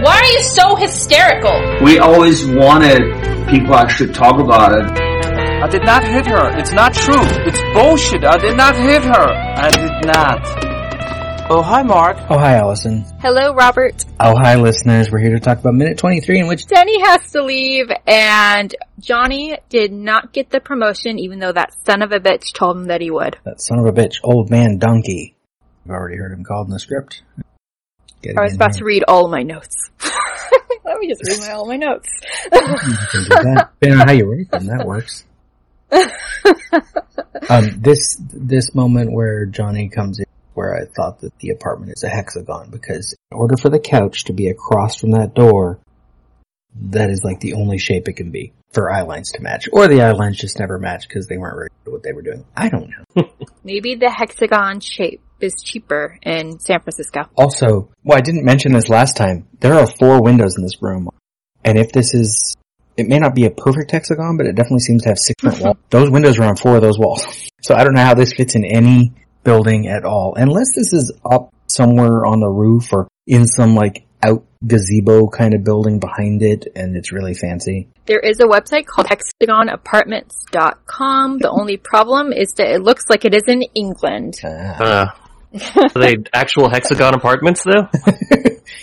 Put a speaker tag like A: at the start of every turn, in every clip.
A: Why are you so hysterical?
B: We always wanted people actually talk about it.
C: I did not hit her. It's not true. It's bullshit. I did not hit her. I did not. Oh, hi, Mark.
D: Oh, hi, Allison.
E: Hello, Robert.
D: Oh, hi, listeners. We're here to talk about minute 23 in which
E: Denny has to leave, and Johnny did not get the promotion, even though that son of a bitch told him that he would.
D: that son of a bitch, old man donkey. I've already heard him called in the script. Getting
E: I was about
D: here.
E: to read all my notes. Let me just read my, all my notes.
D: You can do that. Depending on how you rate them, that works. um, this this moment where Johnny comes in, where I thought that the apartment is a hexagon, because in order for the couch to be across from that door, that is like the only shape it can be for eye lines to match, or the eye lines just never match because they weren't ready for what they were doing. I don't know.
E: Maybe the hexagon shape is cheaper in San Francisco.
D: Also, well, I didn't mention this last time. There are four windows in this room, and if this is, it may not be a perfect hexagon, but it definitely seems to have six different walls. Those windows are on four of those walls. So I don't know how this fits in any building at all, unless this is up somewhere on the roof or in some like out gazebo kind of building behind it, and it's really fancy.
E: There is a website called hexagonapartments.com. The only problem is that it looks like it is in England.
D: Ah.
F: Uh, are they actual hexagon apartments though?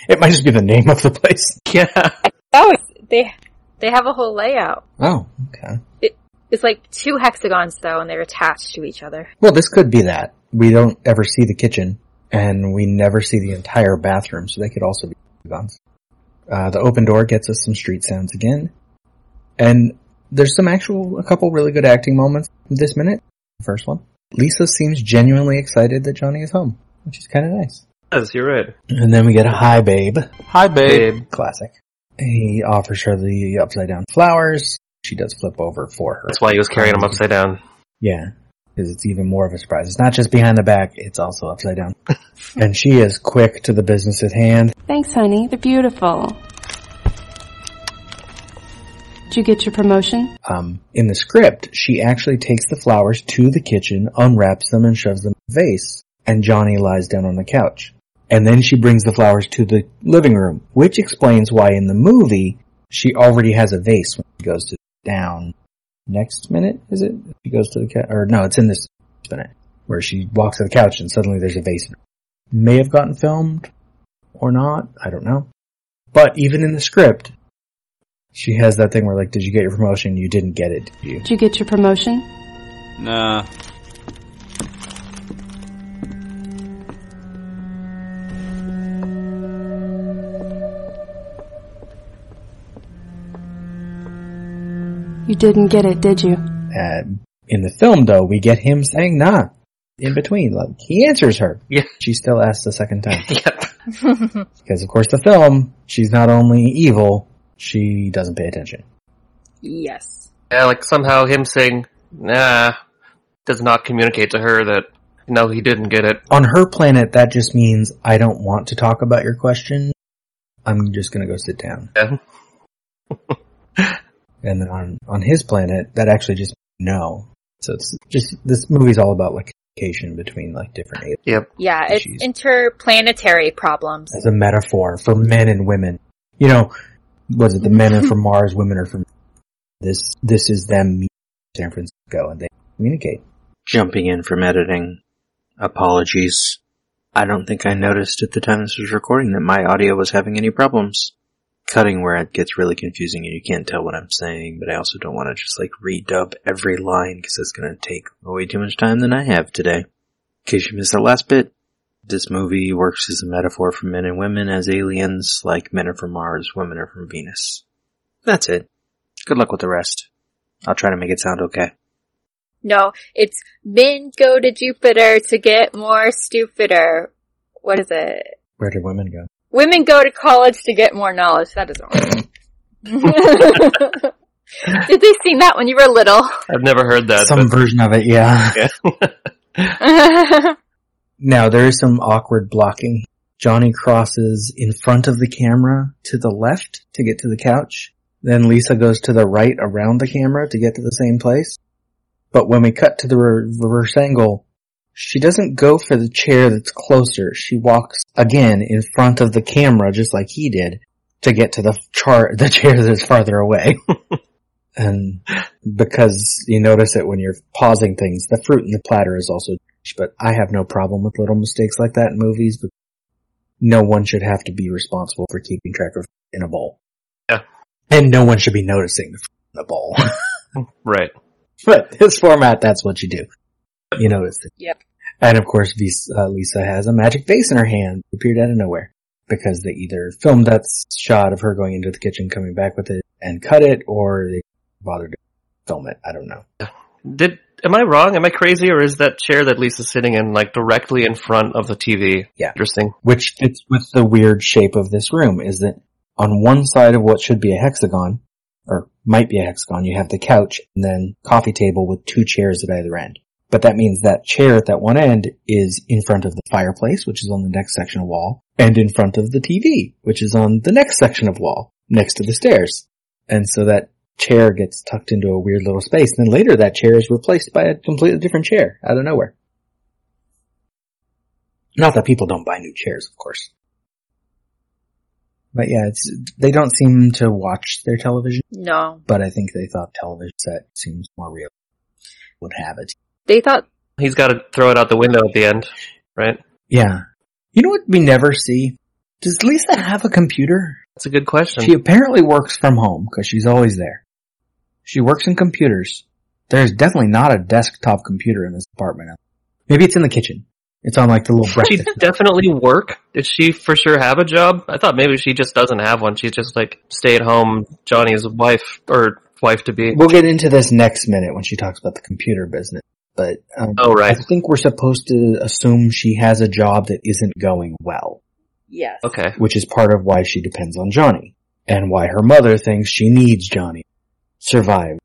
D: it might just be the name of the place.
F: Yeah.
E: Oh, they they have a whole layout.
D: Oh, okay.
E: It, it's like two hexagons though, and they're attached to each other.
D: Well, this could be that. We don't ever see the kitchen, and we never see the entire bathroom, so they could also be guns. Uh, the open door gets us some street sounds again, and there's some actual, a couple really good acting moments this minute. The first one. Lisa seems genuinely excited that Johnny is home, which is kind of nice.
F: Yes, you're right.
D: And then we get a hi babe,
C: Hi, babe.
F: Babe.
D: classic. He offers her the upside down flowers. She does flip over for her.
F: That's why he was carrying them upside down.
D: Yeah, because it's even more of a surprise. It's not just behind the back; it's also upside down. and she is quick to the business at hand.
G: Thanks, honey. They're beautiful. You get your promotion?
D: Um, in the script, she actually takes the flowers to the kitchen, unwraps them, and shoves them in a vase. And Johnny lies down on the couch. And then she brings the flowers to the living room, which explains why in the movie she already has a vase when she goes to down. Next minute, is it? She goes to the couch, or no, it's in this minute where she walks to the couch and suddenly there's a vase. May have gotten filmed or not. I don't know. But even in the script, she has that thing where like, did you get your promotion? You didn't get it, did you?
G: Did you get your promotion?
H: Nah.
G: You didn't get it, did you?
D: Uh, in the film though, we get him saying nah in between. Like he answers her.
F: Yeah.
D: She still asks the second time.
F: Yep.
D: because of course the film, she's not only evil, she doesn't pay attention.
E: Yes.
F: Yeah, like somehow him saying, nah, does not communicate to her that, no, he didn't get it.
D: On her planet, that just means I don't want to talk about your question. I'm just gonna go sit down.
F: Yeah.
D: And then on, on his planet, that actually just means no. So it's just, this movie's all about like communication between like different aliens.
F: Yep.
E: Yeah, it's interplanetary problems.
D: as a metaphor for men and women. You know, was it the men are from Mars, women are from this? This is them San Francisco, and they communicate.
I: Jumping in from editing. Apologies. I don't think I noticed at the time this was recording that my audio was having any problems. Cutting where it gets really confusing and you can't tell what I'm saying, but I also don't want to just like redub every line because it's going to take way too much time than I have today. In case you missed the last bit, this movie works as a metaphor for men and women as aliens, like men are from Mars, women are from Venus. That's it. Good luck with the rest. I'll try to make it sound okay.
E: No, it's men go to Jupiter to get more stupider. What is it?
D: Where do women go?
E: Women go to college to get more knowledge. That doesn't work. Did they sing that when you were little?
F: I've never heard that.
D: Some version of it, yeah.
F: Yeah.
D: Now there is some awkward blocking. Johnny crosses in front of the camera to the left to get to the couch. Then Lisa goes to the right around the camera to get to the same place. But when we cut to the reverse angle, she doesn't go for the chair that's closer. She walks again in front of the camera just like he did to get to the char- the chair that's farther away. and because you notice it when you're pausing things, the fruit in the platter is also but I have no problem with little mistakes like that in movies, but no one should have to be responsible for keeping track of in a bowl.
F: Yeah.
D: And no one should be noticing the, the bowl.
F: right.
D: but this format, that's what you do. You notice it.
E: Yep.
D: And of course, Vis- uh, Lisa has a magic vase in her hand, appeared out of nowhere. Because they either filmed that shot of her going into the kitchen, coming back with it, and cut it, or they bothered to film it. I don't know.
F: Did am I wrong? Am I crazy, or is that chair that Lisa's sitting in like directly in front of the TV?
D: Yeah.
F: Interesting.
D: Which fits with the weird shape of this room is that on one side of what should be a hexagon, or might be a hexagon, you have the couch and then coffee table with two chairs at either end. But that means that chair at that one end is in front of the fireplace, which is on the next section of wall, and in front of the TV, which is on the next section of wall, next to the stairs. And so that chair gets tucked into a weird little space. And then later that chair is replaced by a completely different chair out of nowhere. Not that people don't buy new chairs, of course. But yeah, it's, they don't seem to watch their television,
E: No.
D: but I think they thought television set seems more real. Would have it.
E: They thought,
F: He's got to throw it out the window at the end, right?
D: Yeah. You know what we never see? Does Lisa have a computer?
F: That's a good question.
D: She apparently works from home because she's always there. She works in computers. There's definitely not a desktop computer in this apartment. Maybe it's in the kitchen. It's on like the little breakfast.
F: She
D: breakfast.
F: definitely work. Did she for sure have a job? I thought maybe she just doesn't have one. She's just like stay at home Johnny's wife or wife to be.
D: We'll get into this next minute when she talks about the computer business. But um,
F: Oh right.
D: I think we're supposed to assume she has a job that isn't going well,
E: yes.
F: Okay.
D: which is part of why she depends on Johnny and why her mother thinks she needs Johnny to survive.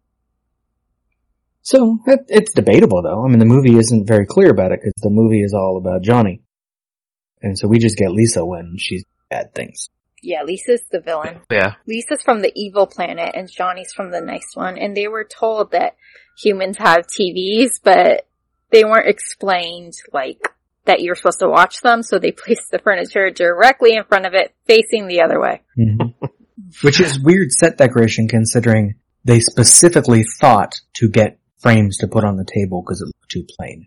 D: So it, it's debatable, though. I mean, the movie isn't very clear about it because the movie is all about Johnny, and so we just get Lisa when she's bad things.
E: Yeah, Lisa's the villain.
F: Yeah.
E: Lisa's from the evil planet and Johnny's from the nice one. And they were told that humans have TVs, but they weren't explained like that you're supposed to watch them. So they placed the furniture directly in front of it, facing the other way. Mm-hmm.
D: Which is weird set decoration considering they specifically thought to get frames to put on the table because it looked too plain.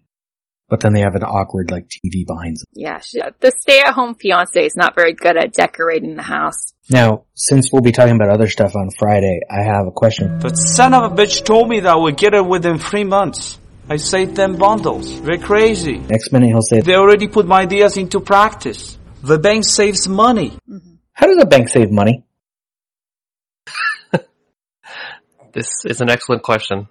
D: But then they have an awkward like TV behind them.
E: Yeah, she, the stay-at-home fiance is not very good at decorating the house.
D: Now, since we'll be talking about other stuff on Friday, I have a question.
C: The son of a bitch told me that I would get it within three months. I saved them bundles. They're crazy.
D: Next minute he'll say,
C: They already put my ideas into practice. The bank saves money. Mm-hmm.
D: how does a bank save money?
F: This is an excellent question.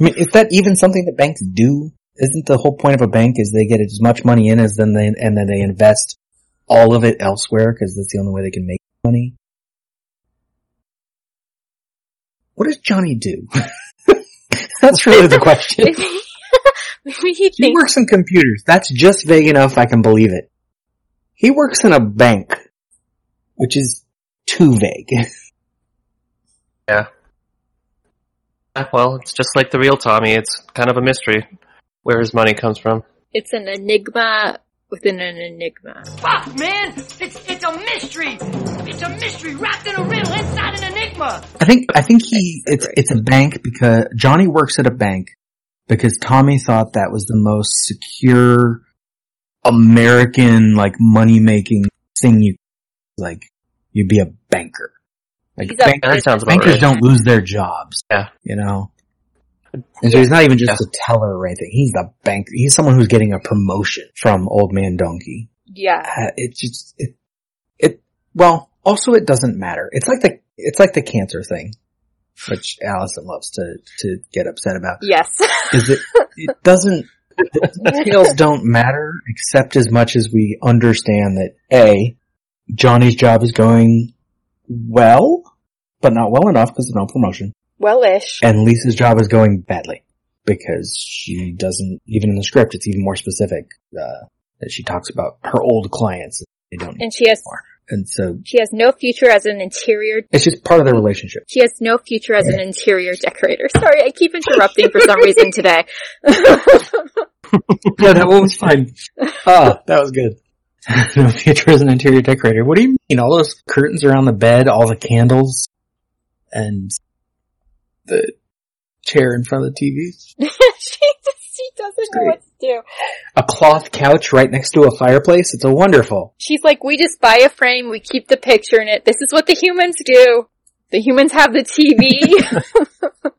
D: I mean, is that even something that banks do? Isn't the whole point of a bank is they get as much money in as then they, and then they invest all of it elsewhere because that's the only way they can make money? What does Johnny do? that's really the question.
E: Maybe he
D: He works in computers. That's just vague enough I can believe it. He works in a bank, which is too vague.
F: Yeah. Ah, Well, it's just like the real Tommy. It's kind of a mystery where his money comes from.
E: it's an enigma within an enigma.
J: Fuck, man! It's it's a mystery! It's a mystery wrapped in a riddle inside an enigma!
D: I think I think he it's it's a bank because Johnny works at a bank because Tommy thought that was the most secure American like money making thing you like you'd be a banker. Like
E: He's a
D: bank-
F: That sounds about
D: bankers
F: right.
D: don't lose their jobs.
F: Yeah.
D: You know. And so he's not even just a teller or anything. He's the banker. He's someone who's getting a promotion from Old Man Donkey.
E: Yeah.
D: Uh, it just it it well also it doesn't matter it's like the it's like the cancer thing which allison loves to to get upset about
E: Yes.
D: is it it doesn't the details don't matter except as much as we understand that a Johnny's job is going well, but not well enough because of no promotion.
E: Well-ish.
D: And Lisa's job is going badly because she doesn't, even in the script, it's even more specific, uh, that she talks about her old clients. They don't,
E: And she has more.
D: and so
E: she has no future as an interior
D: it's just part of their relationship.
E: she has no future as an interior decorator. Sorry, I keep interrupting for some reason today.
D: yeah, that one was fine. Ah, that was good. no future as an interior decorator. What do you mean? All those curtains around the bed, all the candles, and the chair in front of the TV.
E: she just, she doesn't know what to do.
D: A cloth couch right next to a fireplace. It's a wonderful.
E: She's like, we just buy a frame, we keep the picture in it. This is what the humans do. The humans have the TV,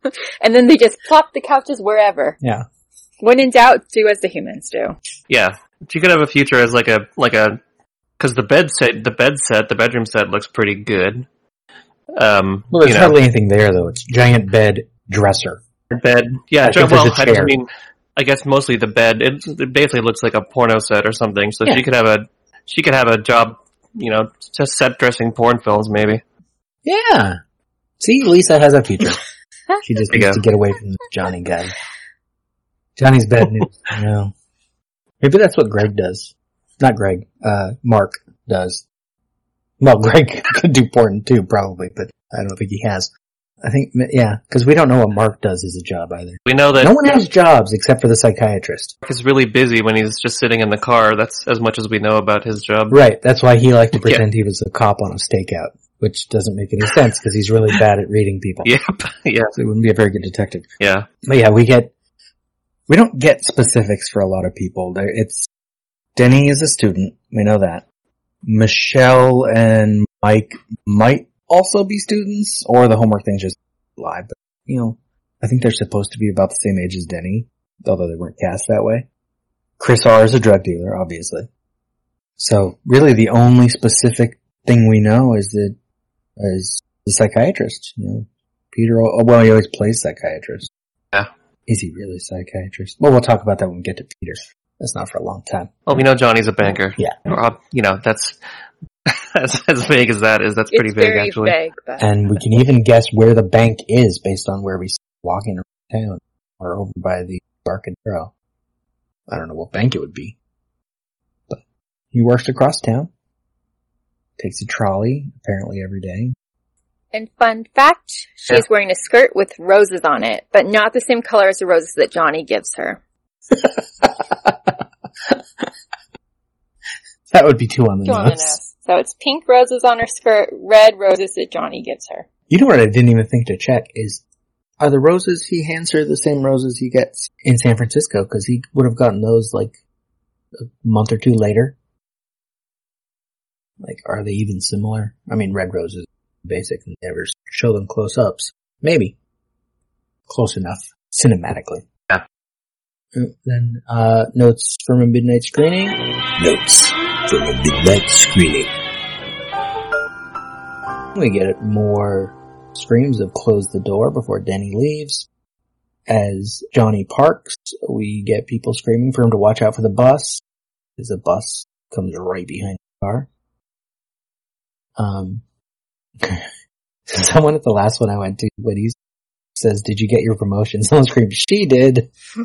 E: and then they just plop the couches wherever.
D: Yeah.
E: When in doubt, do as the humans do.
F: Yeah, she could have a future as like a like a because the bed set, the bed set, the bedroom set looks pretty good. Um,
D: Well, there's
F: you know,
D: hardly anything there though. It's giant bed dresser.
F: bed. Yeah,
D: I
F: ju-
D: there's
F: well,
D: a
F: I just mean, I guess mostly the bed. It, it basically looks like a porno set or something. So
D: Yeah.
F: she could have a she could have a job, you know, just set dressing porn films maybe.
D: Yeah. See, Lisa has a future. She just needs to get away from Johnny guy. Johnny's bad news. I know. Maybe that's what Greg does. Not Greg. Uh, Mark does. Well, Greg could do porn too, probably, but I don't think he has. I think, yeah, because we don't know what Mark does as a job either.
F: We know that
D: No one has jobs except for the psychiatrist.
F: Mark is really busy when he's just sitting in the car. That's as much as we know about his job.
D: Right. That's why he liked to pretend he was a cop on a stakeout, which doesn't make any sense because he's really bad at reading people.
F: Yep. Yeah.
D: So he wouldn't be a very good detective.
F: Yeah.
D: But yeah, we get, we don't get specifics for a lot of people. There, it's, Denny is a student. We know that. Michelle and Mike might also be students or the homework thing's just lie, but you know, I think they're supposed to be about the same age as Denny, although they weren't cast that way. Chris R is a drug dealer, obviously. So really the only specific thing we know is that, is the psychiatrist, you know. Peter, oh, well, he always plays psychiatrist.
F: Yeah.
D: Is he really a psychiatrist? Well, we'll talk about that when we get to Peter. That's not for a long time.
F: Well, we know Johnny's a banker.
D: Yeah.
F: Rob, you know, that's as, as vague as that is. That's pretty
E: it's
F: vague,
E: very
F: actually.
E: vague, but
D: And we can even guess where the bank is based on where we see it walking around town or over by the Embarcadero. I don't know what bank it would be. But he works across town. Takes a trolley, apparently every day.
E: And fun fact, she's wearing a skirt with roses on it, but not the same color as the roses that Johnny gives her.
D: That would be two on the
E: Two on the
D: nose.
E: nose. So it's pink roses on her skirt, red roses that Johnny gives her.
D: You know what I didn't even think to check is, are the roses he hands her the same roses he gets in San Francisco? Cause he would have gotten those like a month or two later. Like, are they even similar? I mean, red roses, basic, never show them close ups. Maybe. Close enough, cinematically. Then, uh, notes from a midnight screening.
K: Notes from a midnight screening.
D: We get more screams of close the door before Denny leaves. As Johnny parks, we get people screaming for him to watch out for the bus. As the bus comes right behind the car. Um, someone at the last one I went to, when he says, did you get your promotion? Someone screams, she did.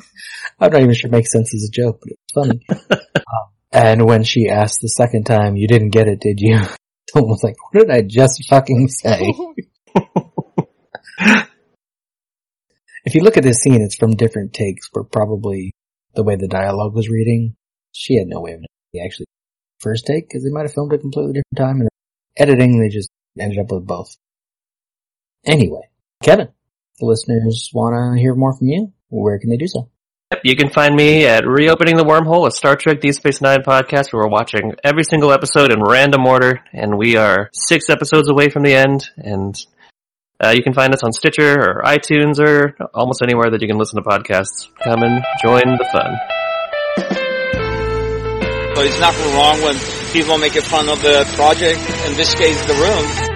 D: I'm not even sure it makes sense as a joke, but it's funny. um, and when she asked the second time, you didn't get it, did you? Someone was like, what did I just fucking say? if you look at this scene, it's from different takes but probably the way the dialogue was reading, she had no way of knowing the actually first take because they might have filmed a completely different time and editing they just ended up with both. Anyway, Kevin, listeners want to hear more from you, where can they do so?
F: Yep, you can find me at Reopening the Wormhole, a Star Trek Deep Space Nine podcast where we're watching every single episode in random order, and we are six episodes away from the end, and uh, you can find us on Stitcher or iTunes or almost anywhere that you can listen to podcasts. Come and join the fun.
H: So it's nothing wrong when people make fun of the project, in this case, the room.